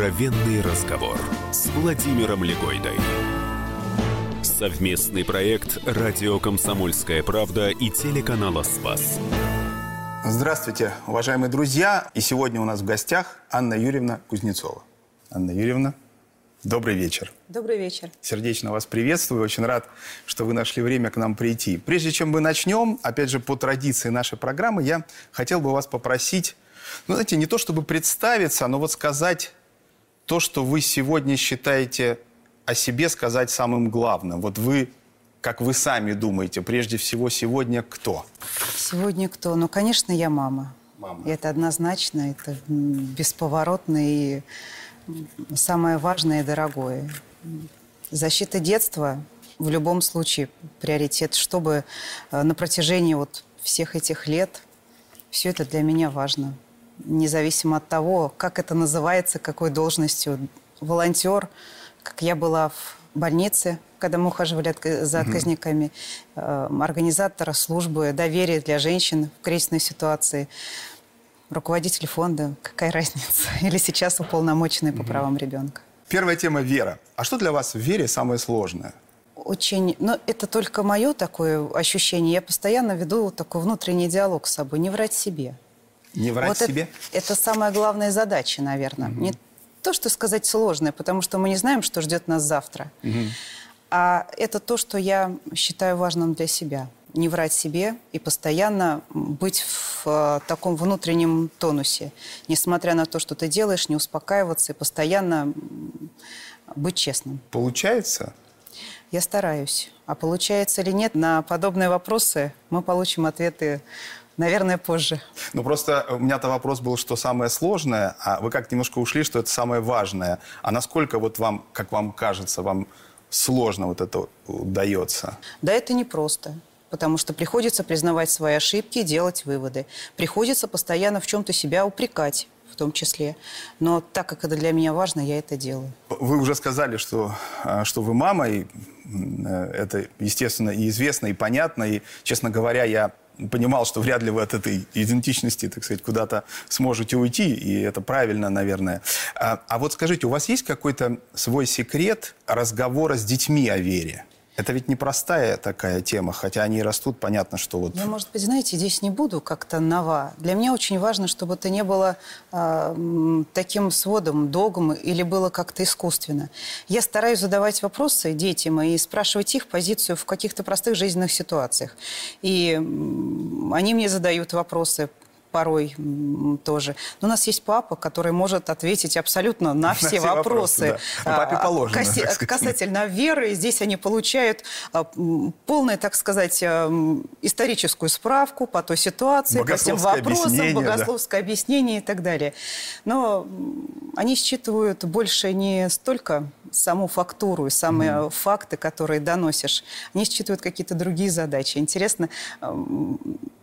Откровенный разговор с Владимиром Легойдой. Совместный проект «Радио Комсомольская правда» и телеканала «Спас». Здравствуйте, уважаемые друзья. И сегодня у нас в гостях Анна Юрьевна Кузнецова. Анна Юрьевна, добрый вечер. Добрый вечер. Сердечно вас приветствую. Очень рад, что вы нашли время к нам прийти. Прежде чем мы начнем, опять же, по традиции нашей программы, я хотел бы вас попросить, ну, знаете, не то чтобы представиться, но вот сказать то, что вы сегодня считаете о себе сказать самым главным. Вот вы, как вы сами думаете, прежде всего сегодня кто? Сегодня кто? Ну, конечно, я мама. Мама. И это однозначно, это бесповоротно и самое важное и дорогое. Защита детства в любом случае приоритет, чтобы э, на протяжении вот всех этих лет все это для меня важно. Независимо от того, как это называется, какой должностью. Волонтер, как я была в больнице, когда мы ухаживали за отказниками, э, организатора службы доверия для женщин в кризисной ситуации, руководитель фонда, какая разница? Или сейчас уполномоченный по правам ребенка. Первая тема – вера. А что для вас в вере самое сложное? Очень, но это только мое такое ощущение. Я постоянно веду такой внутренний диалог с собой, не врать себе. Не врать вот себе? Это, это самая главная задача, наверное. Угу. Не то, что сказать сложное, потому что мы не знаем, что ждет нас завтра. Угу. А это то, что я считаю важным для себя. Не врать себе и постоянно быть в э, таком внутреннем тонусе. Несмотря на то, что ты делаешь, не успокаиваться и постоянно быть честным. Получается? Я стараюсь. А получается или нет, на подобные вопросы мы получим ответы Наверное, позже. Ну, просто у меня-то вопрос был, что самое сложное, а вы как немножко ушли, что это самое важное. А насколько вот вам, как вам кажется, вам сложно вот это удается? Да, это непросто. Потому что приходится признавать свои ошибки и делать выводы. Приходится постоянно в чем-то себя упрекать в том числе. Но так как это для меня важно, я это делаю. Вы уже сказали, что, а, что вы мама, и э, это, естественно, и известно, и понятно. И, честно говоря, я понимал, что вряд ли вы от этой идентичности, так сказать, куда-то сможете уйти, и это правильно, наверное. А, а вот скажите, у вас есть какой-то свой секрет разговора с детьми о вере? Это ведь непростая такая тема, хотя они растут, понятно, что вот... Я, может быть, знаете, здесь не буду как-то нова. Для меня очень важно, чтобы это не было э, таким сводом, догм или было как-то искусственно. Я стараюсь задавать вопросы детям и спрашивать их позицию в каких-то простых жизненных ситуациях. И они мне задают вопросы порой тоже. Но у нас есть папа, который может ответить абсолютно на все, на все вопросы. вопросы да. Папе а, положено. Касси, касательно веры, здесь они получают а, полную, так сказать, а, историческую справку по той ситуации, по всем вопросам, богословское да. объяснение и так далее. Но они считывают больше не столько саму фактуру и самые mm. факты, которые доносишь. Они считывают какие-то другие задачи. Интересно,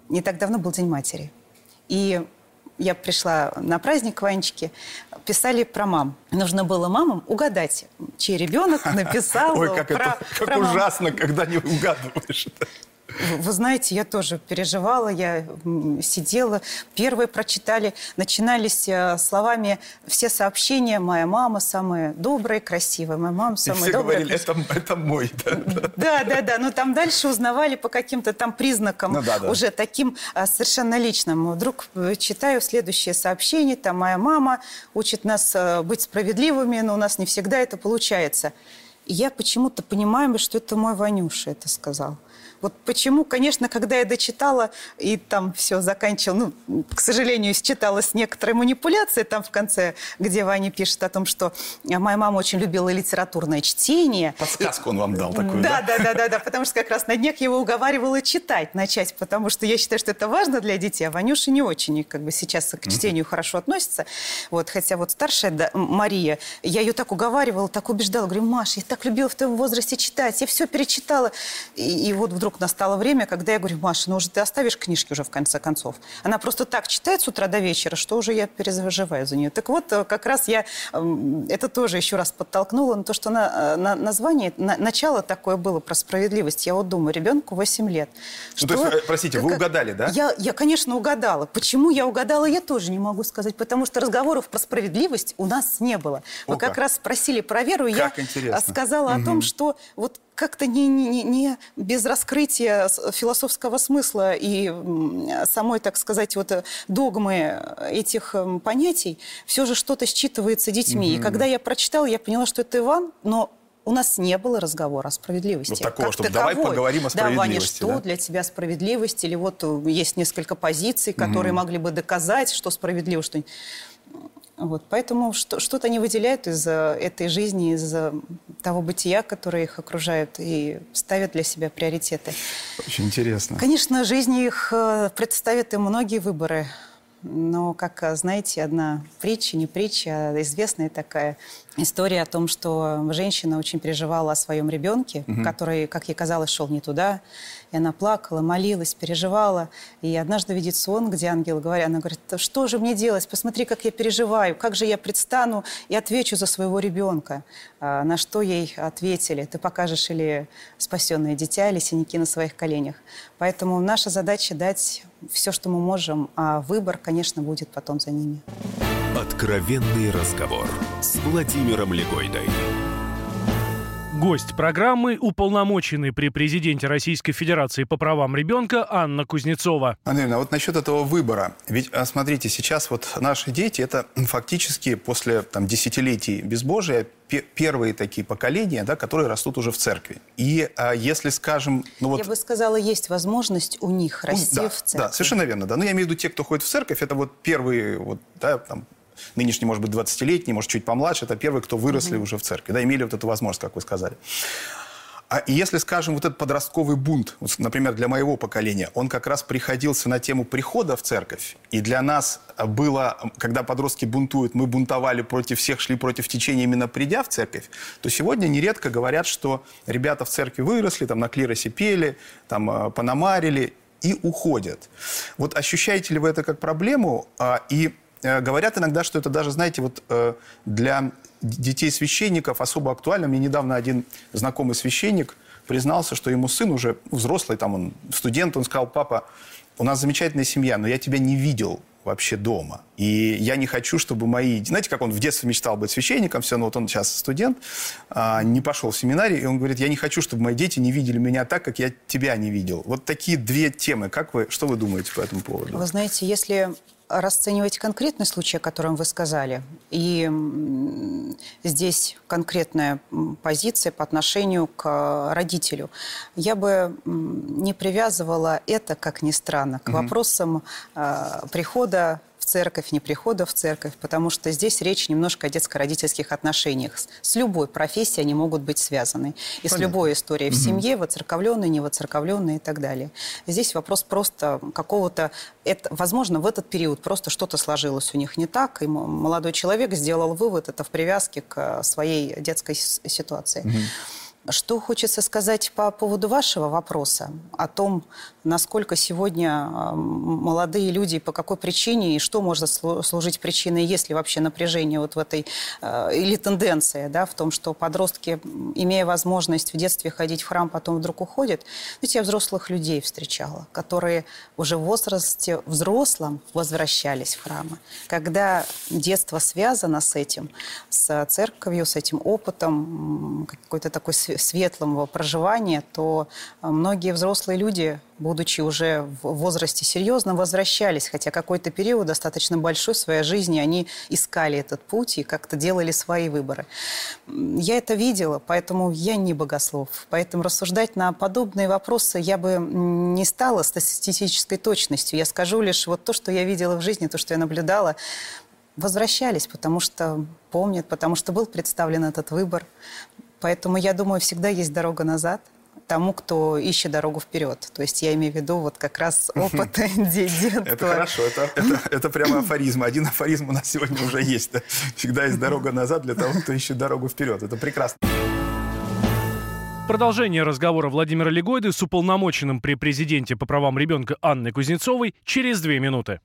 не так давно был День матери. И я пришла на праздник к Ванечке, писали про мам. Нужно было мамам угадать, чей ребенок написал Ой, как про, это как про ужасно, мам. когда не угадываешь. Вы знаете, я тоже переживала, я сидела. Первые прочитали, начинались э, словами все сообщения. Моя мама самая добрая, красивая. Моя мама самая И все добрая. говорили, это, это мой. Да, да, да. да. Но там дальше узнавали по каким-то там признакам, ну, да, да. уже таким а, совершенно личным. Вдруг э, читаю следующее сообщение. Там моя мама учит нас а, быть справедливыми, но у нас не всегда это получается. И я почему-то понимаю, что это мой Ванюша это сказал. Вот почему, конечно, когда я дочитала и там все заканчивала, ну, к сожалению, считалась некоторая манипуляция там в конце, где Ваня пишет о том, что моя мама очень любила литературное чтение. Подсказку и... он вам дал такую, да? Да, да, да, да, потому что как раз на днях его уговаривала читать, начать, потому что я считаю, что это важно для детей, а Ванюша не очень, как бы сейчас к чтению mm-hmm. хорошо относится. Вот, хотя вот старшая да, Мария, я ее так уговаривала, так убеждала, говорю, Маша, я так любила в твоем возрасте читать, я все перечитала. И, и вот вдруг вдруг настало время, когда я говорю, Маша, ну уже ты оставишь книжки уже в конце концов. Она просто так читает с утра до вечера, что уже я переживаю за нее. Так вот, э, как раз я это тоже еще раз подтолкнула на то, что на, на название, на, начало такое было про справедливость. Я вот думаю, ребенку 8 лет. Что, ну, то есть, простите, вы угадали, да? Я, я, конечно, угадала. Почему я угадала, я тоже не могу сказать, потому что разговоров про справедливость у нас не было. Вы О, как, как раз спросили про веру, как я интересно. сказала угу. о том, что вот как-то не, не, не без раскрытия философского смысла и самой, так сказать, вот э, догмы этих понятий, все же что-то считывается детьми. Угу. И когда я прочитала, я поняла, что это Иван, но у нас не было разговора о справедливости. Вот такого, чтобы давай поговорим о справедливости. Да, Ваня, что да? для тебя справедливость? Или вот э, есть несколько позиций, которые угу. могли бы доказать, что справедливо, что... Вот, поэтому что-то они выделяют из этой жизни, из того бытия, которое их окружает, и ставят для себя приоритеты. Очень интересно. Конечно, жизнь их э, представит им многие выборы. Но, как знаете, одна притча, не притча, а известная такая история о том, что женщина очень переживала о своем ребенке, угу. который, как ей казалось, шел не туда. И она плакала, молилась, переживала. И однажды видит сон, где ангел говорит, она говорит, что же мне делать? Посмотри, как я переживаю, как же я предстану и отвечу за своего ребенка. А, на что ей ответили, ты покажешь или спасенное дитя, или синяки на своих коленях. Поэтому наша задача дать все, что мы можем, а выбор, конечно, будет потом за ними. Откровенный разговор с Владимиром Легойдой. Гость программы – уполномоченный при президенте Российской Федерации по правам ребенка Анна Кузнецова. Анна а вот насчет этого выбора. Ведь, а, смотрите, сейчас вот наши дети – это фактически после там, десятилетий безбожия первые такие поколения, да, которые растут уже в церкви. И а, если, скажем... Ну, вот... Я бы сказала, есть возможность у них ну расти ну, да, в церкви. Да, совершенно верно. Да. Но я имею в виду те, кто ходит в церковь, это вот первые вот, да, там, нынешний, может быть, 20-летний, может, чуть помладше, это первые, кто выросли угу. уже в церкви, да, имели вот эту возможность, как вы сказали. А если, скажем, вот этот подростковый бунт, вот, например, для моего поколения, он как раз приходился на тему прихода в церковь. И для нас было, когда подростки бунтуют, мы бунтовали против всех, шли против течения, именно придя в церковь, то сегодня нередко говорят, что ребята в церкви выросли, там на клиросе пели, там э, пономарили и уходят. Вот ощущаете ли вы это как проблему? А, и говорят иногда, что это даже, знаете, вот э, для детей священников особо актуально. Мне недавно один знакомый священник признался, что ему сын уже взрослый, там он студент, он сказал, папа, у нас замечательная семья, но я тебя не видел вообще дома. И я не хочу, чтобы мои... Знаете, как он в детстве мечтал быть священником, все, но вот он сейчас студент, а, не пошел в семинарий, и он говорит, я не хочу, чтобы мои дети не видели меня так, как я тебя не видел. Вот такие две темы. Как вы, что вы думаете по этому поводу? Вы знаете, если расценивать конкретный случай, о котором вы сказали, и здесь конкретная позиция по отношению к родителю, я бы не привязывала это, как ни странно, к угу. вопросам э, прихода церковь, не прихода в церковь, потому что здесь речь немножко о детско-родительских отношениях. С, любой профессией они могут быть связаны. И Понятно. с любой историей в угу. семье, воцерковленной, невоцерковленной и так далее. Здесь вопрос просто какого-то... Это, возможно, в этот период просто что-то сложилось у них не так, и молодой человек сделал вывод это в привязке к своей детской ситуации. Угу. Что хочется сказать по поводу вашего вопроса о том, насколько сегодня молодые люди, по какой причине и что может служить причиной, есть ли вообще напряжение вот в этой, э, или тенденция да, в том, что подростки, имея возможность в детстве ходить в храм, потом вдруг уходят. Знаете, я взрослых людей встречала, которые уже в возрасте взрослом возвращались в храмы. Когда детство связано с этим, с церковью, с этим опытом, какой-то такой светлого проживания, то э, многие взрослые люди, будучи уже в возрасте серьезно, возвращались, хотя какой-то период достаточно большой в своей жизни они искали этот путь и как-то делали свои выборы. Я это видела, поэтому я не богослов. Поэтому рассуждать на подобные вопросы я бы не стала статистической точностью. Я скажу лишь вот то, что я видела в жизни, то, что я наблюдала возвращались, потому что помнят, потому что был представлен этот выбор. Поэтому я думаю, всегда есть дорога назад тому, кто ищет дорогу вперед. То есть я имею в виду вот как раз опыт детства. Это хорошо, это, это, это прямо афоризм. Один афоризм у нас сегодня уже есть. Всегда есть дорога назад для того, кто ищет дорогу вперед. Это прекрасно. Продолжение разговора Владимира Легойды с уполномоченным при президенте по правам ребенка Анной Кузнецовой через две минуты.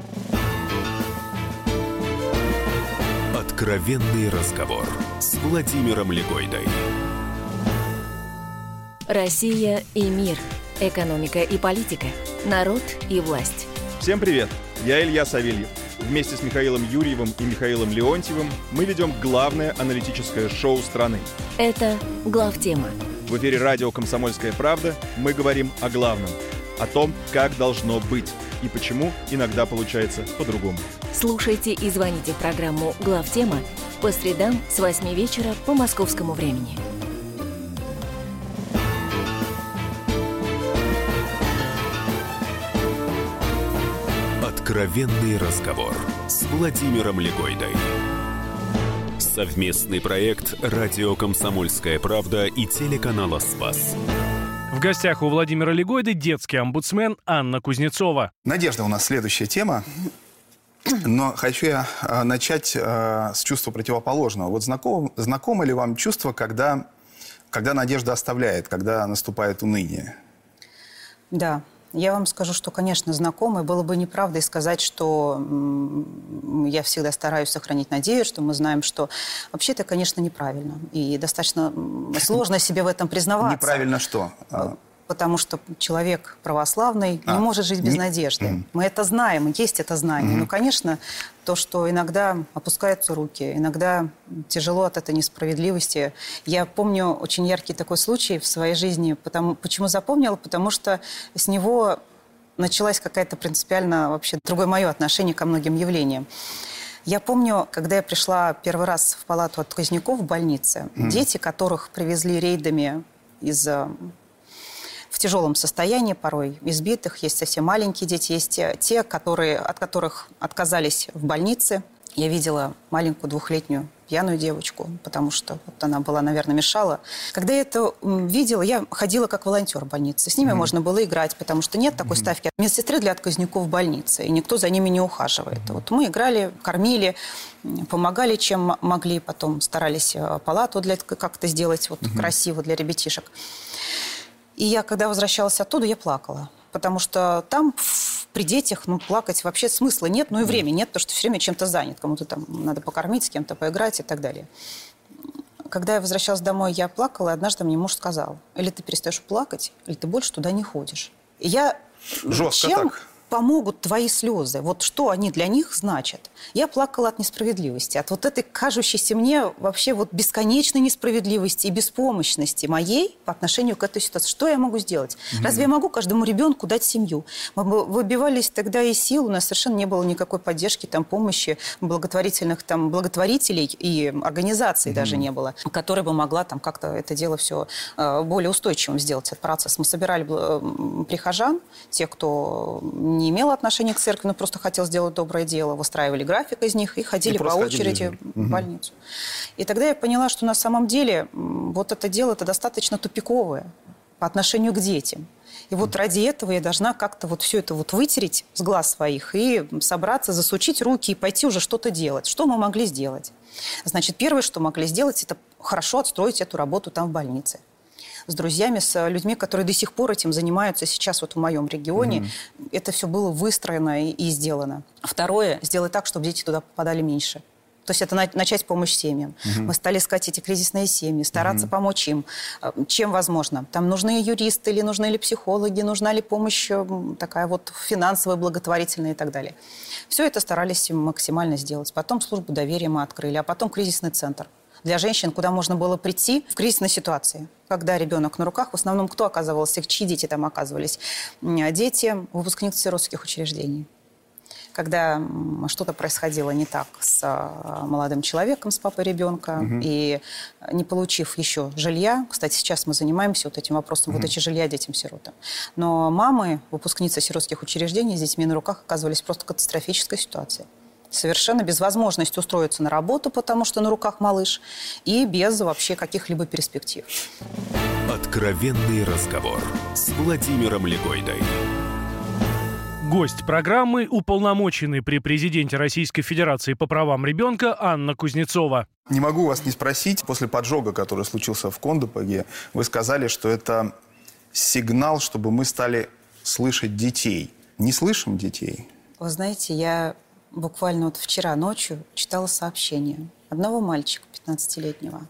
Откровенный разговор с Владимиром Легойдой. Россия и мир. Экономика и политика. Народ и власть. Всем привет! Я Илья Савельев. Вместе с Михаилом Юрьевым и Михаилом Леонтьевым мы ведем главное аналитическое шоу страны. Это главтема. В эфире радио «Комсомольская правда» мы говорим о главном. О том, как должно быть и почему иногда получается по-другому. Слушайте и звоните в программу «Главтема» по средам с 8 вечера по московскому времени. Откровенный разговор с Владимиром Легойдой. Совместный проект «Радио Комсомольская правда» и телеканала «Спас». В гостях у Владимира Легойды детский омбудсмен Анна Кузнецова. Надежда у нас следующая тема. Но хочу я а, начать а, с чувства противоположного. Вот знаком, знакомо ли вам чувство, когда, когда надежда оставляет, когда наступает уныние? Да, я вам скажу, что, конечно, знакомы. Было бы неправдой сказать, что я всегда стараюсь сохранить надею, что мы знаем, что вообще это, конечно, неправильно. И достаточно сложно себе в этом признаваться. Неправильно что? Потому что человек православный А, не может жить без не- надежды. Мгм. Мы это знаем, есть это знание. Но, конечно, то, что иногда опускаются руки, иногда тяжело от этой несправедливости. Я помню очень яркий такой случай в своей жизни. Потому, почему запомнила? Потому что с него началась какая-то принципиально вообще другое мое отношение ко многим явлениям. Я помню, когда я пришла первый раз в палату от Кузняков в больнице, дети, которых привезли рейдами из э, тяжелом состоянии, порой избитых. Есть совсем маленькие дети, есть те, те, которые, от которых отказались в больнице. Я видела маленькую двухлетнюю пьяную девочку, потому что вот она была, наверное, мешала. Когда я это видела, я ходила как волонтер в больнице. С ними можно было играть, потому что нет такой ставки медсестры для отказников в больнице, и никто за ними не ухаживает. Вот мы играли, кормили, помогали, чем могли, потом старались э, палату для как-то сделать вот красиво для ребятишек. И я, когда возвращалась оттуда, я плакала. Потому что там при детях ну, плакать вообще смысла нет, ну и времени нет, потому что все время чем-то занят. Кому-то там надо покормить, с кем-то поиграть и так далее. Когда я возвращалась домой, я плакала, и однажды мне муж сказал, или ты перестаешь плакать, или ты больше туда не ходишь. И я... Жестко Чем так. Помогут твои слезы? Вот что они для них значат? Я плакала от несправедливости, от вот этой кажущейся мне вообще вот бесконечной несправедливости и беспомощности моей по отношению к этой ситуации. Что я могу сделать? Разве я могу каждому ребенку дать семью? Мы выбивались тогда из сил, у нас совершенно не было никакой поддержки, там, помощи благотворительных там, благотворителей и организаций даже не было, которая бы могла там как-то это дело все более устойчивым сделать, этот процесс. Мы собирали э, прихожан, те, кто не имел отношения к церкви, но просто хотел сделать доброе дело, выстраивали график из них и ходили И по просто ходили очереди в больницу. И тогда я поняла, что на самом деле вот это дело это достаточно тупиковое по отношению к детям. И вот ради этого я должна как-то вот все это вот вытереть с глаз своих и собраться, засучить руки и пойти уже что-то делать. Что мы могли сделать? Значит, первое, что могли сделать, это хорошо отстроить эту работу там в больнице с друзьями, с людьми, которые до сих пор этим занимаются сейчас вот в моем регионе. Это все было выстроено и, и сделано. Второе, сделать так, чтобы дети туда попадали меньше. То есть это на- начать помощь семьям. Мы стали искать эти кризисные семьи, стараться помочь им, э, чем возможно. Там нужны юристы, или нужны ли психологи, нужна ли помощь такая вот финансовая, благотворительная и так далее. Все это старались максимально сделать. Потом службу доверия мы открыли, а потом кризисный центр для женщин, куда можно было прийти в кризисной ситуации. Когда ребенок на руках, в основном кто оказывался, чьи дети там оказывались? М, Дети выпускниц сиротских учреждений. Когда что-то происходило не так с а, молодым человеком, с папой ребенка, и а, не получив еще жилья, кстати, сейчас мы занимаемся вот этим вопросом выдачи жилья детям-сиротам, но мамы, выпускницы сиротских учреждений с детьми на руках оказывались просто в катастрофической ситуации совершенно без возможности устроиться на работу, потому что на руках малыш, и без вообще каких-либо перспектив. Откровенный разговор с Владимиром Легойдой. Гость программы – уполномоченный при президенте Российской Федерации по правам ребенка Анна Кузнецова. Не могу вас не спросить, после поджога, который случился в Кондопаге, вы сказали, что это сигнал, чтобы мы стали слышать детей. Не слышим детей? Вы знаете, я буквально вот вчера ночью читала сообщение одного мальчика 15-летнего.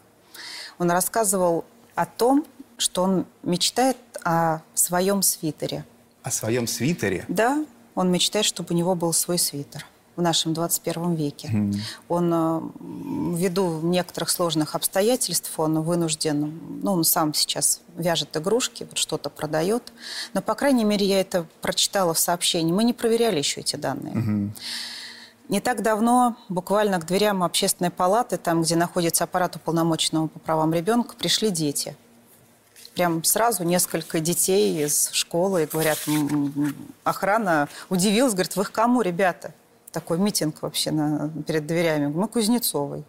Он рассказывал о том, что он мечтает о своем свитере. О своем свитере? Да, он мечтает, чтобы у него был свой свитер в нашем 21 веке. Mm. Он, э, ввиду некоторых сложных обстоятельств, он вынужден, ну, он сам сейчас вяжет игрушки, вот что-то продает. Но, по крайней мере, я это прочитала в сообщении. Мы не проверяли еще эти данные. Mm-hmm. Не так давно, буквально к дверям общественной палаты, там, где находится аппарат уполномоченного по правам ребенка, пришли дети. Прям сразу несколько детей из школы и говорят, охрана удивилась, говорит, вы к кому, ребята? Такой митинг вообще на, перед дверями. Мы Кузнецовой.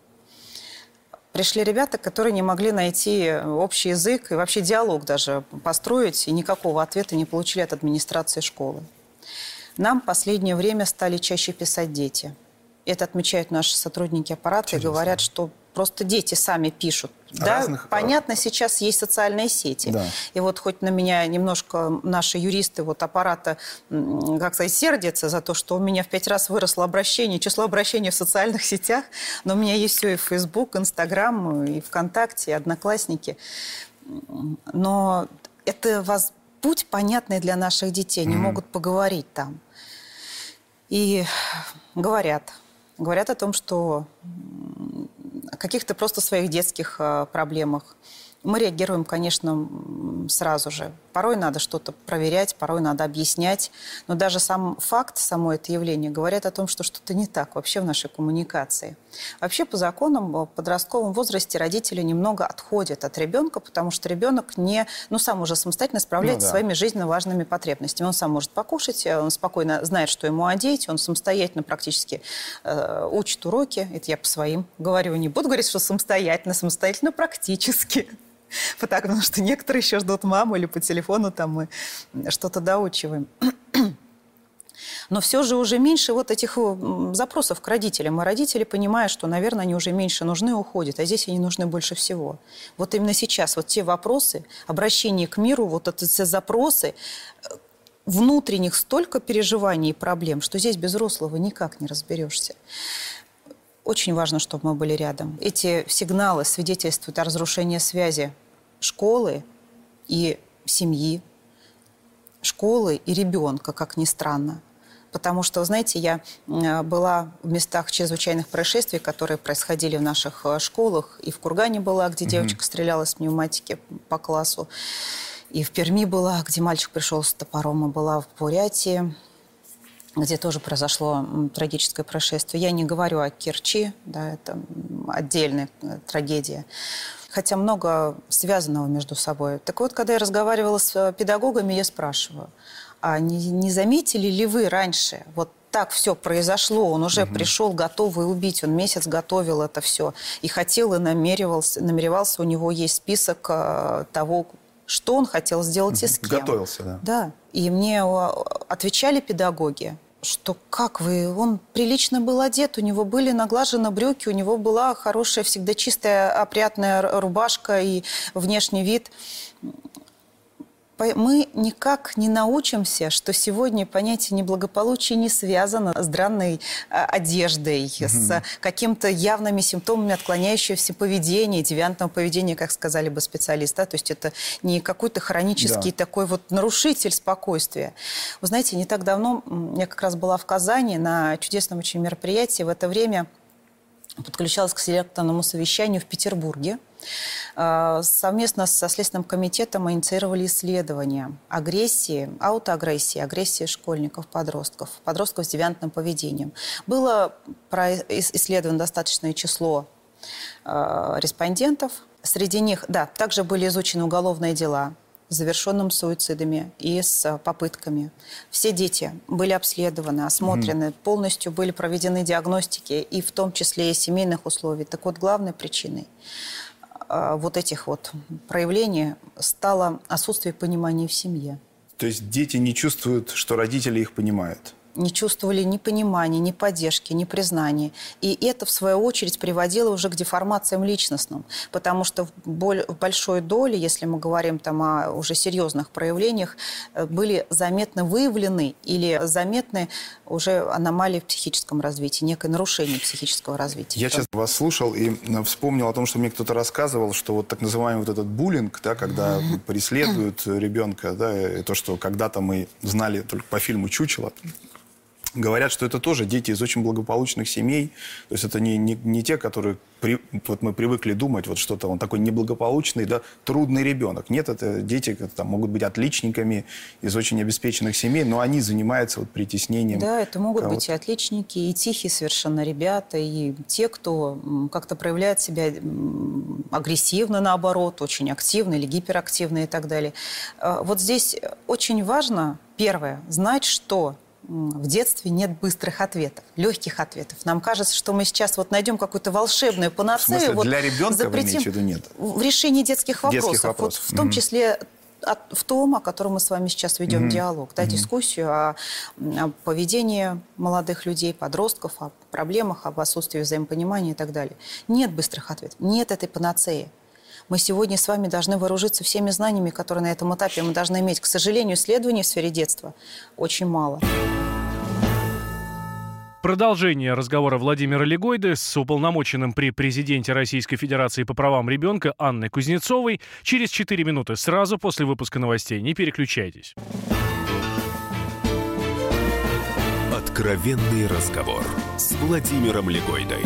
Пришли ребята, которые не могли найти общий язык и вообще диалог даже построить, и никакого ответа не получили от администрации школы. Нам в последнее время стали чаще писать дети. Это отмечают наши сотрудники аппарата Интересно. и говорят, что просто дети сами пишут. Разных... Да, понятно, сейчас есть социальные сети. Да. И вот хоть на меня немножко наши юристы вот аппарата, как сказать, сердятся за то, что у меня в пять раз выросло обращение, число обращений в социальных сетях, но у меня есть все и Facebook, Instagram, и ВКонтакте, и Одноклассники. Но это вас путь понятный для наших детей. Они mm-hmm. могут поговорить там. И говорят. Говорят о том, что о каких-то просто своих детских э, проблемах. Мы реагируем, конечно, сразу же. Порой надо что-то проверять, порой надо объяснять. Но даже сам факт, само это явление говорит о том, что что-то не так вообще в нашей коммуникации. Вообще, по законам, в подростковом возрасте родители немного отходят от ребенка, потому что ребенок не, ну, сам уже самостоятельно справляется ну, да. своими жизненно важными потребностями. Он сам может покушать, он спокойно знает, что ему одеть, он самостоятельно практически э, учит уроки. Это я по своим говорю. Не буду говорить, что самостоятельно, самостоятельно практически. Потому что некоторые еще ждут маму или по телефону там мы что-то доучиваем. Но все же уже меньше вот этих запросов к родителям. И родители, понимая, что, наверное, они уже меньше нужны, уходят. А здесь они нужны больше всего. Вот именно сейчас вот те вопросы, обращение к миру, вот эти запросы, э, внутренних столько переживаний и проблем, что здесь без взрослого никак не разберешься. Очень важно, чтобы мы были рядом. Эти сигналы свидетельствуют о разрушении связи школы и семьи, школы и ребенка, как ни странно. Потому что, знаете, я была в местах чрезвычайных происшествий, которые происходили в наших э, школах. И в Кургане была, где девочка стреляла с пневматики по классу. И в Перми была, где мальчик пришел с топором. И была в Бурятии, где тоже произошло трагическое происшествие. Я не говорю о Керчи, да, это отдельная э, трагедия хотя много связанного между собой. Так вот, когда я разговаривала с э, педагогами, я спрашиваю, а не, не заметили ли вы раньше, вот так все произошло, он уже угу. пришел готовый убить, он месяц готовил это все и хотел и намеревался, намеревался, у него есть список э, того, что он хотел сделать и с кем. Готовился, да. Да. И мне отвечали педагоги, что как вы, он прилично был одет, у него были наглажены брюки, у него была хорошая, всегда чистая, опрятная рубашка и внешний вид мы никак не научимся, что сегодня понятие неблагополучия не связано с дранной а, одеждой, mm-hmm. с какими-то явными симптомами отклоняющегося поведения, девиантного поведения, как сказали бы специалисты. То есть это не какой-то хронический да. такой вот нарушитель спокойствия. Вы знаете, не так давно я как раз была в Казани на чудесном очень мероприятии. В это время подключалась к селекторному совещанию в Петербурге. А, совместно со Следственным комитетом мы инициировали исследование агрессии, аутоагрессии, агрессии школьников, подростков, подростков с девиантным поведением. Было исследовано достаточное число а, респондентов. Среди них, да, также были изучены уголовные дела завершенным суицидами и с попытками. Все дети были обследованы, осмотрены, mm полностью были проведены диагностики, и в том числе и семейных условий. Так вот, главной причиной вот этих вот проявлений стало отсутствие понимания в семье. То есть дети не чувствуют, что родители их понимают? Не чувствовали ни понимания, ни поддержки, ни признания. И это, в свою очередь, приводило уже к деформациям личностным. Потому что в, боль, в большой доле, если мы говорим там о уже серьезных проявлениях, э, были заметно выявлены или заметны уже аномалии в психическом развитии, некое нарушение психического развития. Я сейчас вас слушал и э, вспомнил о том, что мне кто-то рассказывал, что вот так называемый вот этот буллинг, да, когда преследуют ребенка, да, то, что когда-то мы знали только по фильму «Чучело», Говорят, что это тоже дети из очень благополучных семей. То есть это не, не, не те, которые при, вот мы привыкли думать, вот что-то он такой неблагополучный, да, трудный ребенок. Нет, это дети там, могут быть отличниками из очень обеспеченных семей, но они занимаются вот притеснением. Да, это могут быть и отличники, и тихие совершенно ребята, и те, кто как-то проявляет себя агрессивно, наоборот, очень активно или гиперактивно и так далее. А, вот здесь очень важно, первое, знать, что в детстве нет быстрых ответов, легких ответов. Нам кажется, что мы сейчас вот найдем какую-то волшебную панацею. В смысле, вот для ребенка запретим... вы в виду нет? В решении детских вопросов. Детских вопросов. Вот, в том числе в том, о котором мы с вами сейчас ведем mm-hmm. диалог, да, mm-hmm. дискуссию о, о поведении молодых людей, подростков, о проблемах, об отсутствии взаимопонимания и так далее. Нет быстрых ответов, нет этой панацеи. Мы сегодня с вами должны вооружиться всеми знаниями, которые на этом этапе мы должны иметь. К сожалению, исследований в сфере детства очень мало. Продолжение разговора Владимира Легойды с уполномоченным при президенте Российской Федерации по правам ребенка Анной Кузнецовой через 4 минуты сразу после выпуска новостей. Не переключайтесь. Откровенный разговор с Владимиром Легойдой.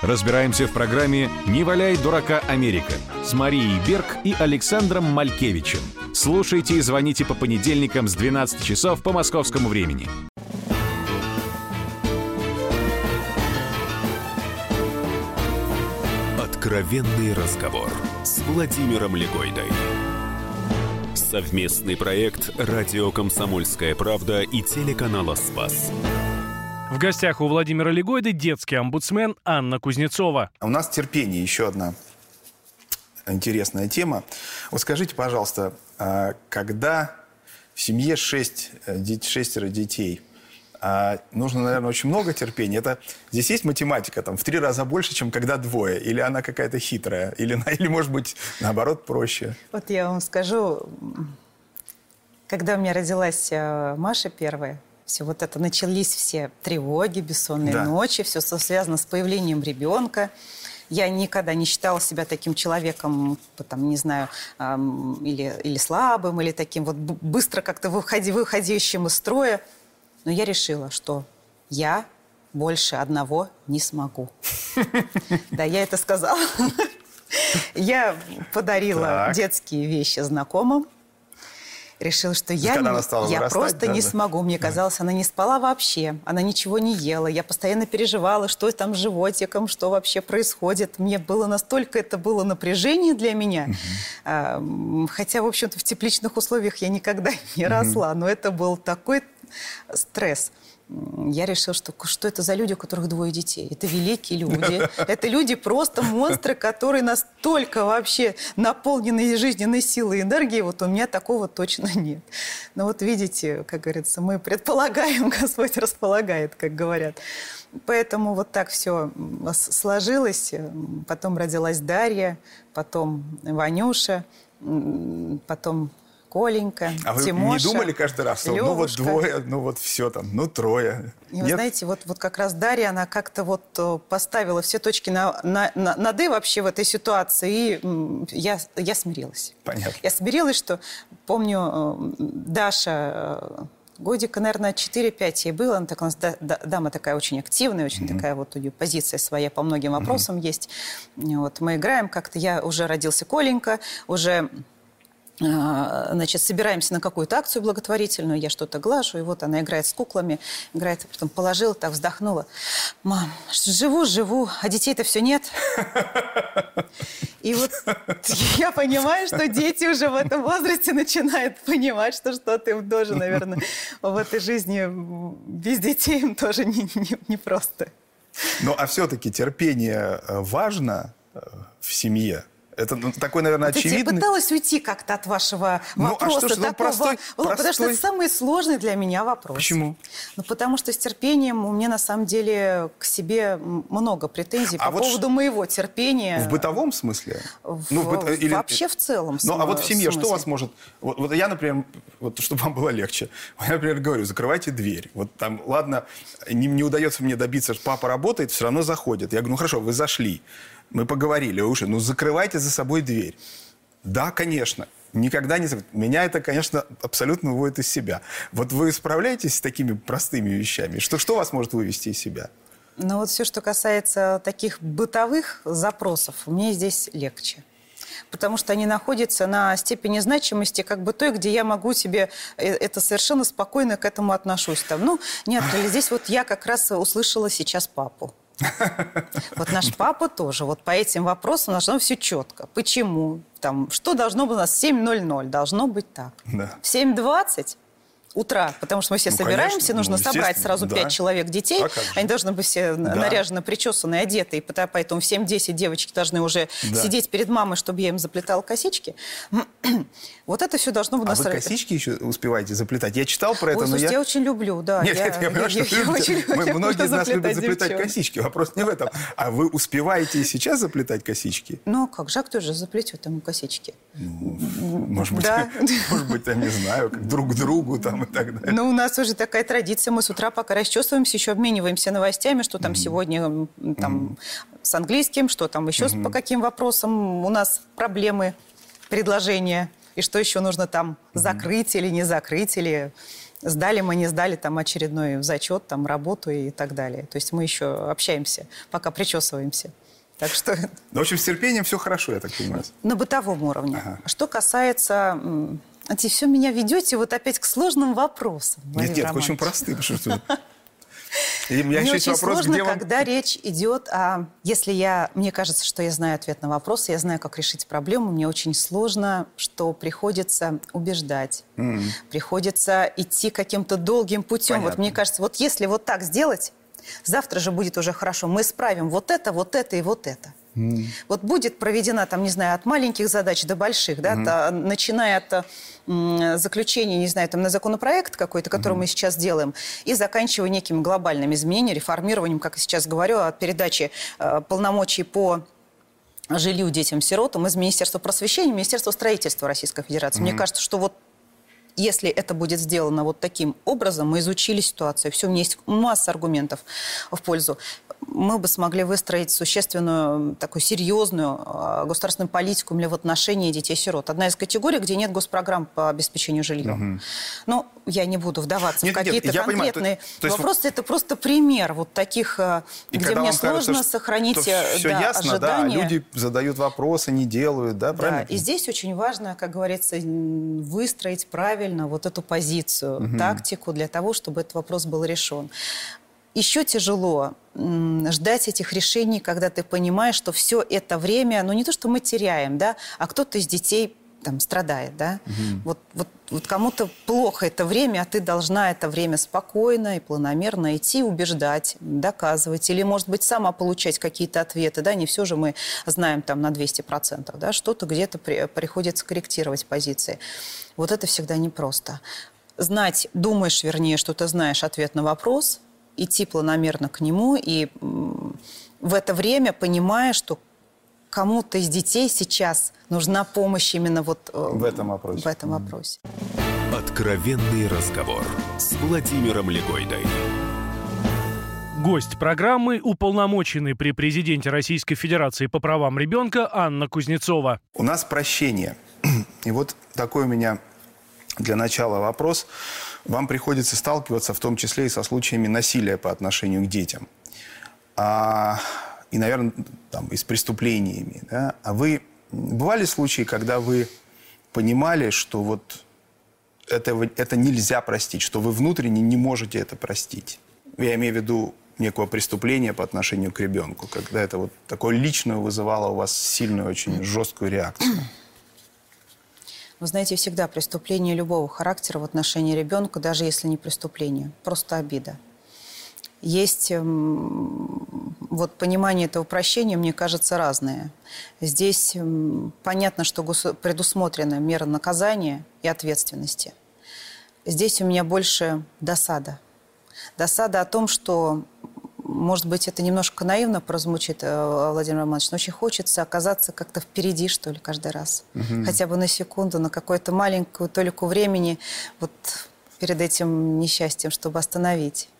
Разбираемся в программе «Не валяй дурака Америка» с Марией Берг и Александром Малькевичем. Слушайте и звоните по понедельникам с 12 часов по московскому времени. Откровенный разговор с Владимиром Легойдой. Совместный проект «Радио Комсомольская правда» и телеканала «Спас». В гостях у Владимира Легойды детский омбудсмен Анна Кузнецова. У нас терпение, еще одна интересная тема. Вот скажите, пожалуйста, а когда в семье шесть, э, шестеро детей – а нужно, наверное, очень много терпения. Это здесь есть математика, там в три раза больше, чем когда двое, или она какая-то хитрая, или или может быть наоборот проще. Вот я вам скажу, когда у меня родилась э, Маша первая, все вот это начались все тревоги, бессонные да. ночи, все связано с появлением ребенка. Я никогда не считала себя таким человеком, там, не знаю, эм, или, или слабым, или таким вот быстро как-то выходи, выходящим из строя. Но я решила, что я больше одного не смогу. Да, я это сказала. Я подарила детские вещи знакомым. Решила, что я, не, я просто да, не да. смогу. Мне казалось, она не спала вообще, она ничего не ела. Я постоянно переживала, что там с животиком, что вообще происходит. Мне было настолько это было напряжение для меня. Угу. Хотя, в общем-то, в тепличных условиях я никогда не росла. Но это был такой стресс я решила, что что это за люди, у которых двое детей. Это великие люди. Это люди просто монстры, которые настолько вообще наполнены жизненной силой и энергией. Вот у меня такого точно нет. Но вот видите, как говорится, мы предполагаем, Господь располагает, как говорят. Поэтому вот так все сложилось. Потом родилась Дарья, потом Ванюша, потом Коленька, А вы Тимоша, не думали каждый раз, что ну вот двое, ну вот все там, ну трое? И вы знаете, вот, вот как раз Дарья, она как-то вот э, поставила все точки на, на, на, на «д» вообще в этой ситуации, и я, я смирилась. Понятно. Я смирилась, что, помню, э, Даша э, годика, наверное, 4-5 ей было. Она так, у нас дама такая очень активная, очень mm-hmm. такая вот у нее позиция своя по многим вопросам mm-hmm. есть. Вот, мы играем как-то. Я уже родился Коленька, уже значит, собираемся на какую-то акцию благотворительную, я что-то глажу, и вот она играет с куклами, играет, а потом положила, так вздохнула. Мам, живу, живу, а детей-то все нет. И вот я понимаю, что дети уже в этом возрасте начинают понимать, что что-то им тоже, наверное, в этой жизни без детей им тоже не, не, не просто. Ну, а все-таки терпение э, важно э, в семье? Это ну, такой, наверное, Вот очевидный... Я пыталась уйти как-то от вашего Ну, а вопроса. что ну, такого. простой- Володь, Потому что простой- это самый сложный для меня вопрос. Почему? Ну, потому что с терпением у меня на самом деле к себе много претензий А по вот поводу ш- моего терпения. В бытовом смысле? В- Ну, в быт- или- Вообще в целом. Ну, а вот в семье что смысле. вас может... Вот, вот я, например, вот чтобы вам было легче, я, например, говорю, закрывайте дверь. Вот там, ладно, не, не удается мне добиться, что папа работает, все равно заходит. Я говорю, ну хорошо, вы зашли, мы поговорили, уже, ну закрывайте за собой дверь. Да, конечно. Никогда не... Меня это, конечно, абсолютно выводит из себя. Вот вы справляетесь с такими простыми вещами? Что, что вас может вывести из себя? Но вот все, что касается таких бытовых запросов, мне здесь легче. Потому что они находятся на степени значимости, как бы той, где я могу себе э, это совершенно спокойно к этому отношусь. Там, ну, нет, здесь вот я как раз услышала сейчас папу. Вот наш папа тоже. Вот по этим вопросам должно все четко. Почему? Там, что должно быть у нас? 7.00. Должно быть так. Да. В 7.20 утра, потому что мы все Ну, собираемся, конечно. нужно Ну, собрать сразу да. пять человек детей. А? Они должны быть все Да. наряжены, причесаны, одеты. И поэтому в 7-10 девочки должны уже Да. сидеть перед мамой, чтобы я им заплетала косички. Вот это все должно быть А вы настроено. косички еще успеваете заплетать? Я читал про это, Ой, но слушайте, я... я очень люблю, да. Нет, нет, я понимаю, что вы любите. очень Мы- Многие из нас любят заплетать девчонок. косички. Вопрос не в этом. А вы успеваете и сейчас заплетать косички? Ну, как Жак тоже заплетет ему косички. Может быть, Да. может быть, там, не знаю, друг другу там далее. Ну, у нас уже такая традиция. Мы с утра, пока расчесываемся, еще обмениваемся новостями, что там сегодня м, там, с английским, что там еще с- по каким вопросам у нас проблемы, предложения, и что еще нужно там закрыть или не закрыть, или сдали мы, не сдали там очередной зачет, там работу и так далее. То есть мы еще общаемся, пока причесываемся. Так что Ну, в общем, с терпением все хорошо, я так понимаю. на бытовом уровне. Ага. Что касается... м, Знаете, все меня ведете вот опять к сложным вопросам. Нет, нет, очень простым. Что. И у меня Мне еще есть очень вопрос, сложно, где вам... когда речь идет о... Если я... Мне кажется, что я знаю ответ на вопрос, я знаю, как решить проблему, мне очень сложно, что приходится убеждать, приходится идти каким-то долгим путем. Вот мне кажется, вот если вот так сделать, завтра же будет уже хорошо. Мы исправим вот это, вот это и вот это. Вот будет проведена, там, не знаю, от маленьких задач до больших, да, та- начиная от заключения, не знаю, там, на законопроект какой-то, который мы сейчас делаем, и заканчивая некими глобальными изменениями, реформированием, как я сейчас говорю, от передачи э, полномочий по жилью детям-сиротам из Министерства просвещения, Министерства строительства Российской Федерации. Мне кажется, что вот если это будет сделано вот таким образом, мы изучили ситуацию, все, у меня есть масса аргументов в пользу, мы бы смогли выстроить существенную, такую серьезную э, государственную политику именно в отношении детей-сирот. Одна из категорий, где нет госпрограмм по обеспечению жильем. Но я не буду вдаваться Нет, в какие-то я понимаю, то- конкретные то есть вопросы. Это просто пример вот таких, э, И где мне кажется, сложно что- сохранить что э, все да, ясно, да, а ожидания. люди задают вопросы, не делают, да, Да, правильно? и здесь очень важно, как говорится, выстроить правильно вот эту позицию, тактику для того, чтобы этот вопрос был решен. Еще тяжело ждать этих решений, когда ты понимаешь, что все это время, ну не то, что мы теряем, да, а кто-то из детей там страдает, да. Вот, вот, вот кому-то плохо это время, а ты должна это время спокойно и планомерно идти, убеждать, доказывать, или, может быть, сама получать какие-то ответы, да, не все же мы знаем там на 200%, да, что-то где-то при- приходится корректировать позиции. Вот это всегда непросто. Знать, думаешь, вернее, что ты знаешь ответ на вопрос, идти планомерно к нему и в это время понимая, что кому-то из детей сейчас нужна помощь именно вот э, В этом вопросе. В этом вопросе. Откровенный разговор с Владимиром Легойдой. Гость программы – уполномоченный при президенте Российской Федерации по правам ребенка Анна Кузнецова. У нас прощение. И вот такой у меня для начала вопрос. Вам приходится сталкиваться в том числе и со случаями насилия по отношению к детям. А, и, наверное, там, и с преступлениями. Да? А вы... Бывали случаи, когда вы понимали, что вот это, это нельзя простить, что вы внутренне не можете это простить. Я имею в виду некого преступления по отношению к ребенку, когда это вот такое личное вызывало у вас сильную, очень жесткую реакцию. Вы знаете, всегда преступление любого характера в отношении ребенка, даже если не преступление, просто обида. Есть эм, вот понимание этого прощения, мне кажется, разное. Здесь понятно, что предусмотрена мера наказания и ответственности. Здесь у меня больше досада. Досада о том, что может быть, это немножко наивно прозвучит, э, Владимир Романович, но очень хочется оказаться как-то впереди, что ли, каждый раз. Угу. Хотя бы на секунду, на какую-то маленькую толику времени вот перед этим несчастьем, чтобы остановить.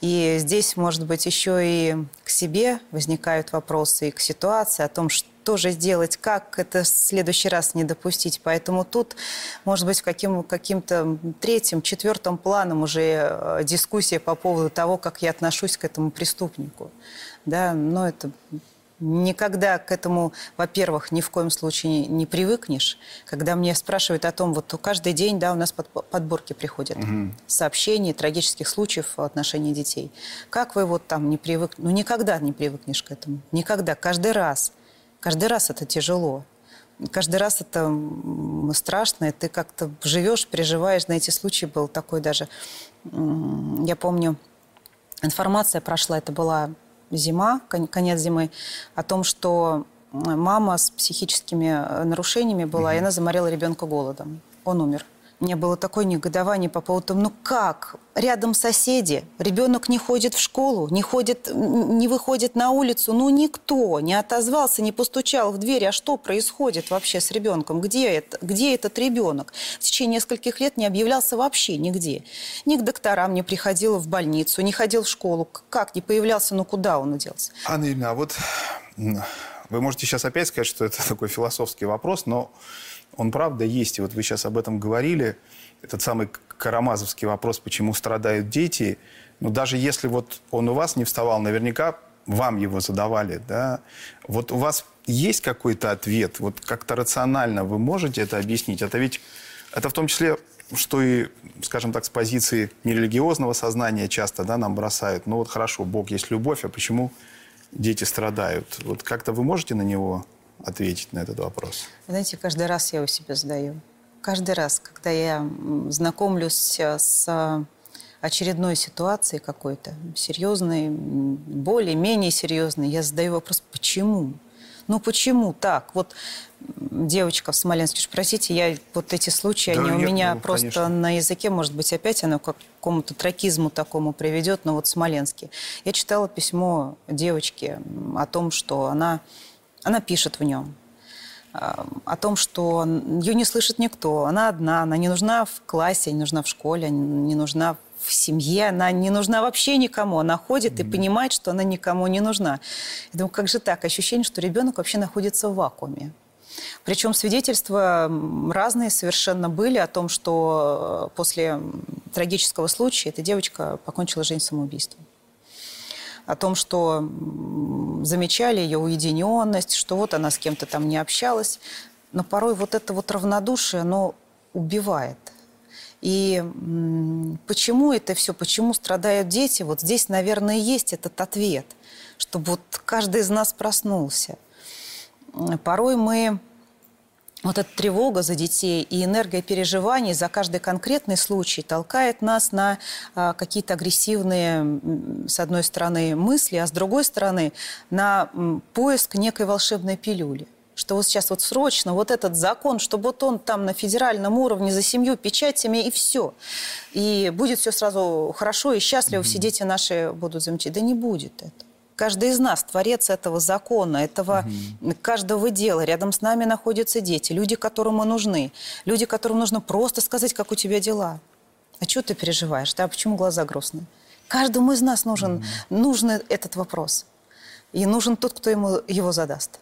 И здесь, может быть, еще и к себе возникают вопросы, и к ситуации о том, что же сделать, как это в следующий раз не допустить. Поэтому тут, может быть, каким, каким-то третьим, четвертым планом уже э, дискуссия по поводу того, как я отношусь к этому преступнику. Да, но это никогда к этому, во-первых, ни в коем случае не, не привыкнешь. Когда мне спрашивают о том, вот каждый день, да, у нас под, подборки приходят угу. сообщений, трагических случаев в отношении детей. Как вы вот там не привык... Ну, никогда не привыкнешь к этому. Никогда. Каждый раз. Каждый раз это тяжело. Каждый раз это страшно, и ты как-то живешь, переживаешь. На эти случаи был такой даже... Я помню, информация прошла, это была зима, конец зимы, о том, что мама с психическими э, нарушениями была, mm-hmm. и она заморила ребенка голодом. Он умер. У меня было такое негодование по поводу того, ну как? Рядом соседи, ребенок не ходит в школу, не, ходит, не выходит на улицу, ну никто не отозвался, не постучал в дверь. А что происходит вообще с ребенком? Где, это, где этот ребенок? В течение нескольких лет не объявлялся вообще нигде. Ни к докторам не приходил в больницу, не ходил в школу. Как не появлялся, ну куда он уделся? Анна Ильина, а вот вы можете сейчас опять сказать, что это такой философский вопрос, но он правда есть. И вот вы сейчас об этом говорили. Этот самый карамазовский вопрос, почему страдают дети. Но даже если вот он у вас не вставал, наверняка вам его задавали, да? Вот у вас есть какой-то ответ? Вот как-то рационально вы можете это объяснить? Это ведь, это в том числе, что и, скажем так, с позиции нерелигиозного сознания часто, да, нам бросают. Ну вот хорошо, Бог есть любовь, а почему дети страдают? Вот как-то вы можете на него ответить на этот вопрос? Знаете, каждый раз я его себе задаю. Каждый раз, когда я знакомлюсь с очередной ситуацией какой-то, серьезной, более-менее серьезной, я задаю вопрос, почему? Ну почему так? Вот девочка в Смоленске, простите, я вот эти случаи, да, они нет, у меня ну, просто конечно. на языке, может быть, опять оно к какому-то тракизму такому приведет, но вот в Смоленске. Я читала письмо девочки о том, что она она пишет в нем а, о том, что ее не слышит никто. Она одна, она не нужна в классе, не нужна в школе, не нужна в семье, она не нужна вообще никому. Она ходит mm-hmm. и понимает, что она никому не нужна. Я думаю, как же так? Ощущение, что ребенок вообще находится в вакууме. Причем свидетельства разные совершенно были о том, что э, после трагического случая эта девочка покончила жизнь самоубийством о том, что замечали ее уединенность, что вот она с кем-то там не общалась. Но порой вот это вот равнодушие, оно убивает. И почему это все, почему страдают дети, вот здесь, наверное, есть этот ответ, чтобы вот каждый из нас проснулся. Порой мы вот эта тревога за детей и энергия переживаний за каждый конкретный случай толкает нас на а, какие-то агрессивные, с одной стороны, мысли, а с другой стороны, на м, поиск некой волшебной пилюли что вот сейчас вот срочно вот этот закон, чтобы вот он там на федеральном уровне за семью печатями и все. И будет все сразу хорошо и счастливо, mm-hmm. все дети наши будут замечать. Да не будет это. Каждый из нас творец этого закона, этого угу. каждого дела. Рядом с нами находятся дети, люди, которым мы нужны. Люди, которым нужно просто сказать, как у тебя дела. А что ты переживаешь? Да, почему глаза грустные? Каждому из нас нужен, угу. нужен этот вопрос. И нужен тот, кто ему его задаст.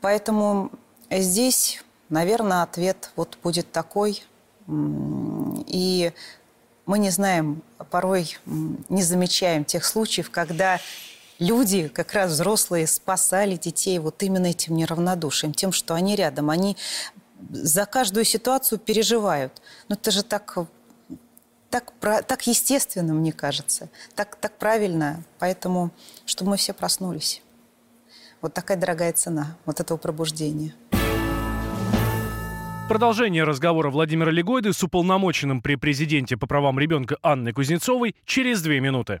Поэтому здесь, наверное, ответ вот будет такой. И мы не знаем, порой не замечаем тех случаев, когда люди, как раз взрослые, спасали детей вот именно этим неравнодушием, тем, что они рядом. Они за каждую ситуацию переживают. Ну, это же так, так, так естественно, мне кажется. Так, так правильно. Поэтому, чтобы мы все проснулись. Вот такая дорогая цена вот этого пробуждения. Продолжение разговора Владимира Легойды с уполномоченным при президенте по правам ребенка Анной Кузнецовой через две минуты.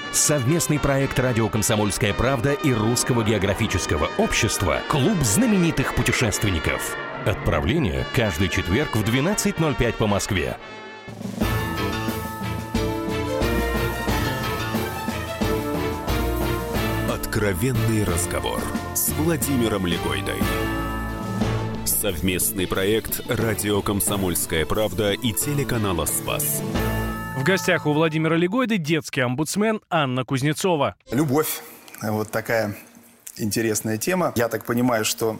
Совместный проект «Радио Комсомольская правда» и Русского географического общества «Клуб знаменитых путешественников». Отправление каждый четверг в 12.05 по Москве. Откровенный разговор с Владимиром Легойдой. Совместный проект «Радио Комсомольская правда» и телеканала «Спас». В гостях у Владимира Легойды детский омбудсмен Анна Кузнецова. Любовь. Вот такая интересная тема. Я так понимаю, что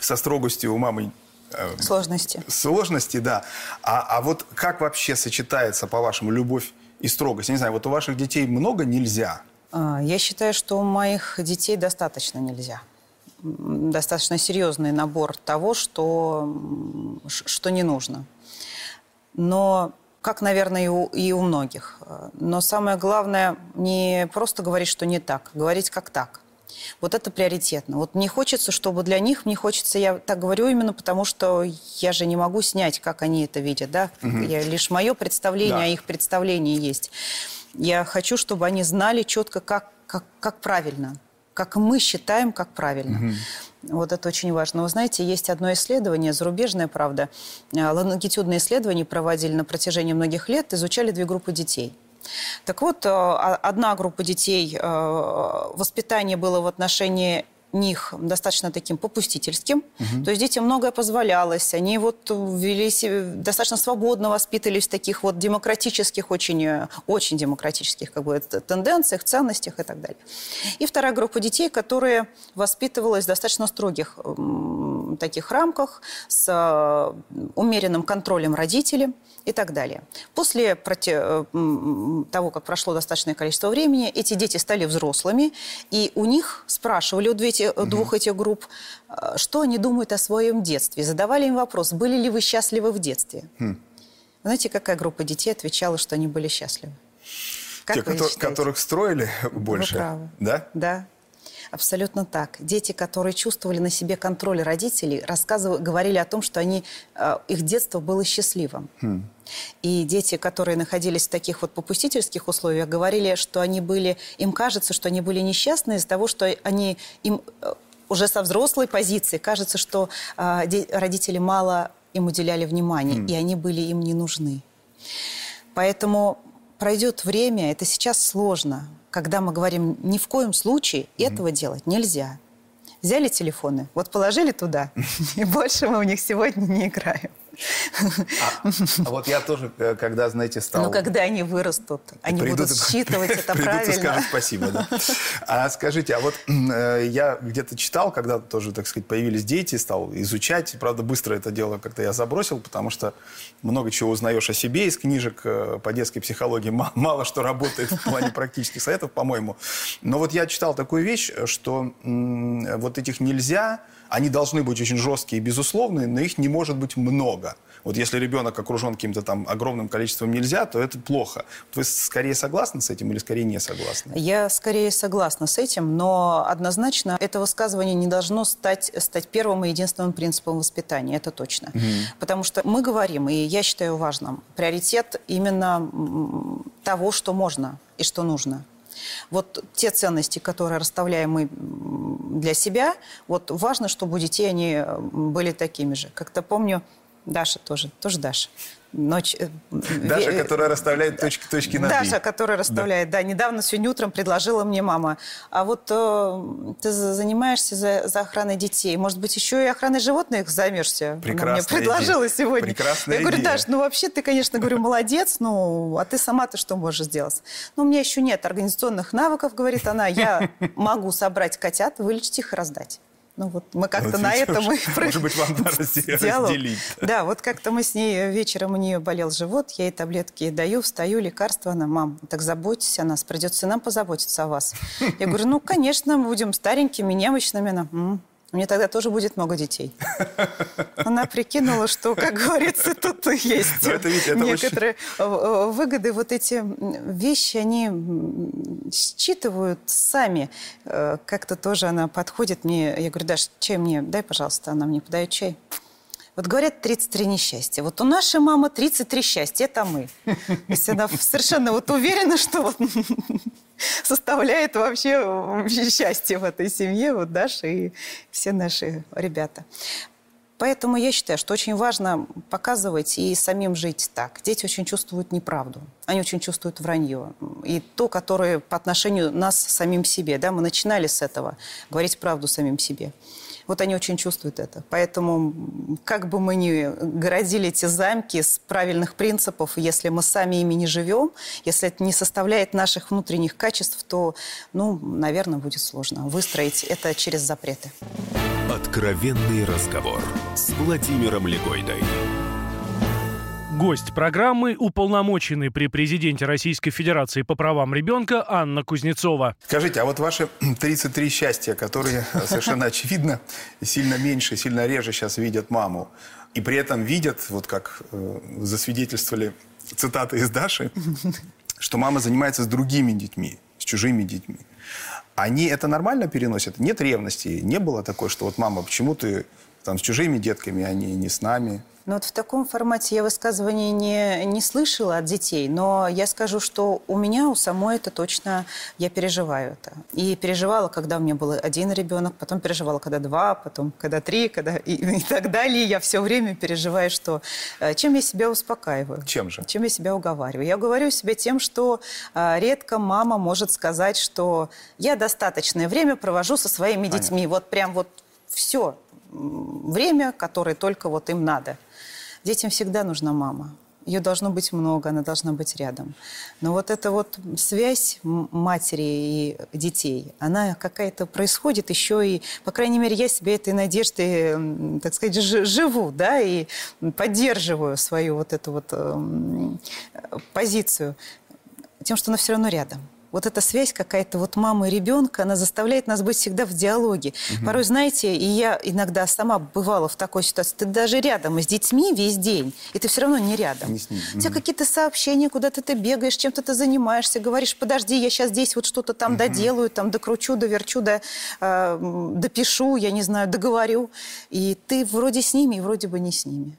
со строгостью у мамы э, Сложности. Сложности, да. А, а вот как вообще сочетается, по-вашему, любовь и строгость? Я не знаю, вот у ваших детей много нельзя? А, я считаю, что у моих детей достаточно нельзя. Достаточно серьезный набор того, что, что не нужно. Но как, наверное, и у, и у многих. Но самое главное не просто говорить, что не так, говорить как так. Вот это приоритетно. Вот мне хочется, чтобы для них, мне хочется, я так говорю именно потому, что я же не могу снять, как они это видят, да? Угу. Я, лишь мое представление, да. а их представление есть. Я хочу, чтобы они знали четко, как, как, как правильно, как мы считаем, как правильно. Угу. Вот это очень важно. Вы знаете, есть одно исследование, зарубежное, правда, э, лонгитюдное исследование проводили на протяжении многих лет, изучали две группы детей. Так вот, э, одна группа детей, э, воспитание было в отношении них достаточно таким попустительским. Угу. То есть детям многое позволялось. Они вот вели себя, достаточно свободно воспитывались в таких вот демократических, очень, очень демократических как бы, тенденциях, ценностях и так далее. И вторая группа детей, которые воспитывалась в достаточно строгих таких рамках, с э, умеренным контролем родителей и так далее. После э, того, как прошло достаточное количество времени, эти дети стали взрослыми, и у них спрашивали, у двух, угу. двух этих групп, э, что они думают о своем детстве. Задавали им вопрос, были ли вы счастливы в детстве. Хм. Знаете, какая группа детей отвечала, что они были счастливы? Как Те, кто, которых строили больше? Вы правы. Да? Да. Абсолютно так. Дети, которые чувствовали на себе контроль родителей, рассказывали, говорили о том, что они, э, их детство было счастливым. Хм. И дети, которые находились в таких вот попустительских условиях, говорили, что они были, им кажется, что они были несчастны из-за того, что они им э, уже со взрослой позиции кажется, что э, родители мало им уделяли внимания, хм. и они были им не нужны. Поэтому пройдет время, это сейчас сложно когда мы говорим ни в коем случае mm-hmm. этого делать нельзя. Взяли телефоны, вот положили туда, и больше мы в них сегодня не играем. А, а вот я тоже, э, когда, знаете, стал... Ну, когда они вырастут, они придут, будут считывать это придут правильно. и скажут спасибо, да. А скажите, а вот э, я где-то читал, когда тоже, так сказать, появились дети, стал изучать. Правда, быстро это дело как-то я забросил, потому что много чего узнаешь о себе из книжек э, по детской психологии. Мало что работает в плане практических советов, по-моему. Но вот я читал такую вещь, что вот этих нельзя они должны быть очень жесткие и безусловные, но их не может быть много. Вот если ребенок окружен каким-то там огромным количеством нельзя, то это плохо. Вы скорее согласны с этим или скорее не согласны? Я скорее согласна с этим, но однозначно это высказывание не должно стать, стать первым и единственным принципом воспитания, это точно. Угу. Потому что мы говорим, и я считаю важным, приоритет именно того, что можно и что нужно. Вот те ценности, которые расставляем мы для себя, вот важно, чтобы у детей они были такими же. Как-то помню, Даша тоже, тоже Даша. Ночь... э, Даша, которая расставляет точки, точки над. Даша, которая расставляет, да. Недавно, сегодня утром предложила мне мама, а вот э, ты за- занимаешься за, за охраной детей, может быть, еще и охраной животных займешься? Она мне Прекрасная предложила идея. сегодня. Прекрасная Я говорю, идея. Даш, ну вообще ты, конечно, говорю, молодец, ну, а ты сама-то что можешь сделать? Ну, у меня еще нет организационных навыков, говорит она, я могу собрать котят, вылечить их и раздать. Ну вот мы как-то Вот на этом и может быть, вам надо разделить. Да, вот как-то мы с ней вечером, у нее болел живот, я ей таблетки даю, встаю, лекарства, она, мам, так заботьтесь о нас, придется нам позаботиться о вас. Я говорю, ну, конечно, будем старенькими, немощными. Она, «М, у меня тогда тоже будет много детей. Она прикинула, что, как говорится, тут есть Ну, это, это некоторые э, э, выгоды. Вот эти вещи, они считывают сами. Э, Как-то тоже она подходит мне, я говорю, Даш, чай мне дай, пожалуйста. Она мне подает чай. Вот говорят 33 несчастья. Вот у нашей мамы 33 счастья, это мы. То есть она совершенно вот уверена, что вот составляет вообще счастье в этой семье, вот Даша и все наши ребята. Поэтому я считаю, что очень важно показывать и самим жить так. Дети очень чувствуют неправду, они очень чувствуют вранье. И то, которое по отношению нас самим себе, да, мы начинали с этого, говорить правду самим себе. Вот они очень чувствуют это. Поэтому, как бы мы ни городили эти замки с правильных принципов, если мы сами ими не живем, если это не составляет наших внутренних качеств, то, ну, наверное, будет сложно выстроить это через запреты. Откровенный разговор с Владимиром Легойдой. Гость программы – уполномоченный при президенте Российской Федерации по правам ребенка Анна Кузнецова. Скажите, а вот ваши 33 счастья, которые совершенно очевидно сильно меньше, сильно реже сейчас видят маму, и при этом видят, вот как э, засвидетельствовали цитаты из Даши, что мама занимается с другими детьми, с чужими детьми. Они это нормально переносят? Нет ревности? Не было такой, что вот мама, почему ты там с чужими детками, а не, не с нами? Но вот в таком формате я высказываний не, не слышала от детей, но я скажу, что у меня, у самой это точно, я переживаю это. И переживала, когда у меня был один ребенок, потом переживала, когда два, потом когда три, когда и, и так далее. Я все время переживаю, что э, чем я себя успокаиваю. Чем же? Чем я себя уговариваю? Я уговариваю себя тем, что э, редко мама может сказать, что я достаточное время провожу со своими детьми. Вот прям вот все время, которое только вот им надо. Детям всегда нужна мама. Ее должно быть много, она должна быть рядом. Но вот эта вот связь матери и детей, она какая-то происходит еще и, по крайней мере, я себе этой надеждой, м, так сказать, жи- живу, да, и поддерживаю свою вот эту вот эм, позицию тем, что она все равно рядом. Вот эта связь какая-то вот мамы и ребенка, она заставляет нас быть всегда в диалоге. Порой, знаете, и я иногда сама бывала в такой ситуации, ты даже рядом с детьми весь день, и ты все равно не рядом. Не с ними. У тебя какие-то сообщения, куда-то ты бегаешь, чем-то ты занимаешься, говоришь, подожди, я сейчас здесь вот что-то там доделаю, там докручу, доверчу, до, э, м, допишу, я не знаю, договорю. И ты вроде с ними, и вроде бы не с ними.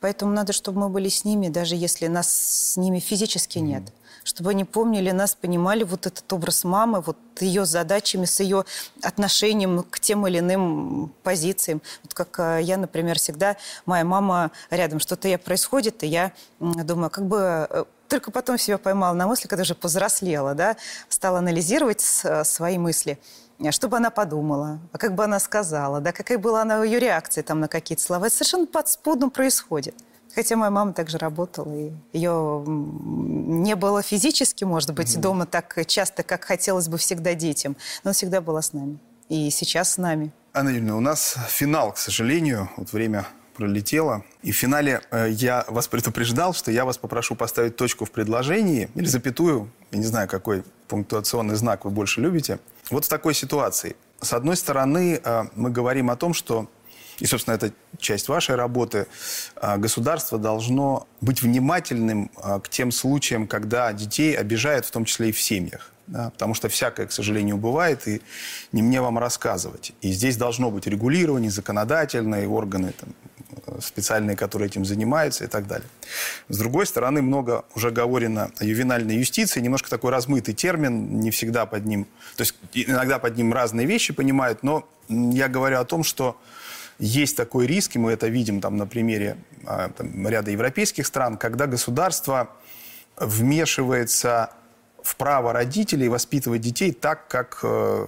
Поэтому надо, чтобы мы были с ними, даже если нас с ними физически нет. Чтобы они помнили нас, понимали вот этот образ мамы, вот ее задачами, с ее отношением к тем или иным позициям. Вот как э, я, например, всегда, моя мама рядом, что-то я происходит, и я думаю, как бы э, только потом себя поймала на мысли, когда уже повзрослела, да, стала анализировать э, свои мысли. Что бы она подумала, а как бы она сказала, да, какая была она, ее реакция там на какие-то слова. Это совершенно подспудно происходит. Хотя моя мама также работала, и ее не было физически, может быть, дома так часто, как хотелось бы всегда детям, но всегда была с нами. И сейчас с нами. Анна Юрьевна, у нас финал, к сожалению. Вот время пролетело. И в финале э, я вас предупреждал, что я вас попрошу поставить точку в предложении или запятую, я не знаю, какой пунктуационный знак вы больше любите. Вот в такой ситуации. С одной стороны, э, мы говорим о том, что, и, собственно, это часть вашей работы, э, государство должно быть внимательным э, к тем случаям, когда детей обижают, в том числе и в семьях. Да, потому что всякое, к сожалению, бывает, и не мне вам рассказывать. И здесь должно быть регулирование законодательные органы там, э, специальные, которые этим занимаются и так далее. С другой стороны, много уже говорено о ювенальной юстиции, немножко такой размытый термин, не всегда под ним, то есть иногда под ним разные вещи понимают, но я говорю о том, что есть такой риск, и мы это видим там, на примере а, там, ряда европейских стран, когда государство вмешивается в право родителей воспитывать детей так, как э,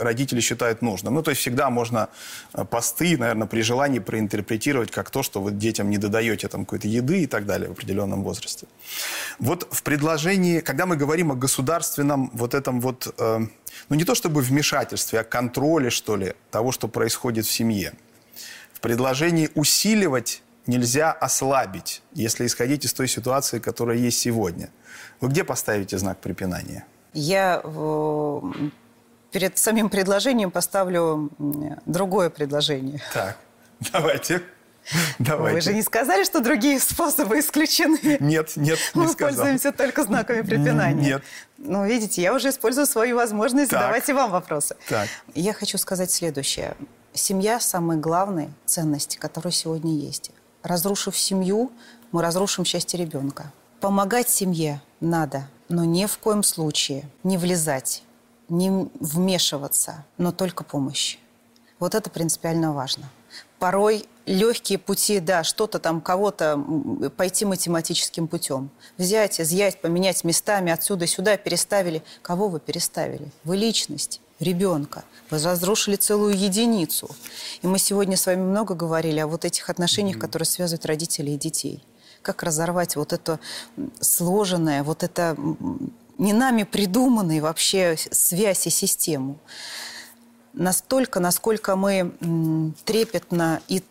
родители считают нужным. Ну, то есть всегда можно э, посты, наверное, при желании проинтерпретировать как то, что вы детям не додаете там какой-то еды и так далее в определенном возрасте. Вот в предложении, когда мы говорим о государственном вот этом вот, э, ну не то чтобы вмешательстве, а контроле, что ли, того, что происходит в семье. В предложении усиливать нельзя ослабить, если исходить из той ситуации, которая есть сегодня – вы где поставите знак препинания? Я э, перед самим предложением поставлю другое предложение. Так, давайте. Давайте. Вы же не сказали, что другие способы исключены? Нет, нет, не Мы сказал. пользуемся только знаками препинания. Нет. Ну, видите, я уже использую свою возможность Так. задавать и вам вопросы. Так. Я хочу сказать следующее. Семья – самая главная ценность, которая сегодня есть. Разрушив семью, мы разрушим счастье ребенка. Помогать семье надо, но ни в коем случае не влезать, не вмешиваться, но только помощь. Вот это принципиально важно. Порой легкие пути, да, что-то там, кого-то пойти математическим путем. Взять, изъять, поменять местами, отсюда сюда переставили. Кого вы переставили? Вы личность ребенка. Вы разрушили целую единицу. И мы сегодня с вами много говорили о вот этих отношениях, которые связывают родителей и детей. Как разорвать вот это сложенное, вот это не нами придуманное вообще связь и систему настолько, насколько мы трепетно и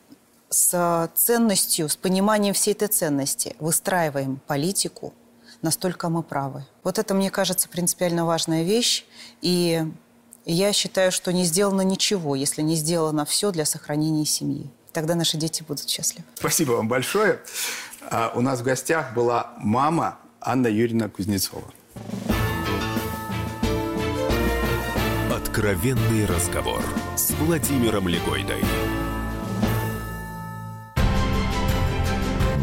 с ценностью, с пониманием всей этой ценности выстраиваем политику, настолько мы правы. Вот это, мне кажется, принципиально важная вещь. И я считаю, что не сделано ничего, если не сделано все для сохранения семьи. Тогда наши дети будут счастливы. Спасибо вам большое. А, у нас в гостях была мама Анна Юрьевна Кузнецова. Откровенный разговор с Владимиром Легойдой.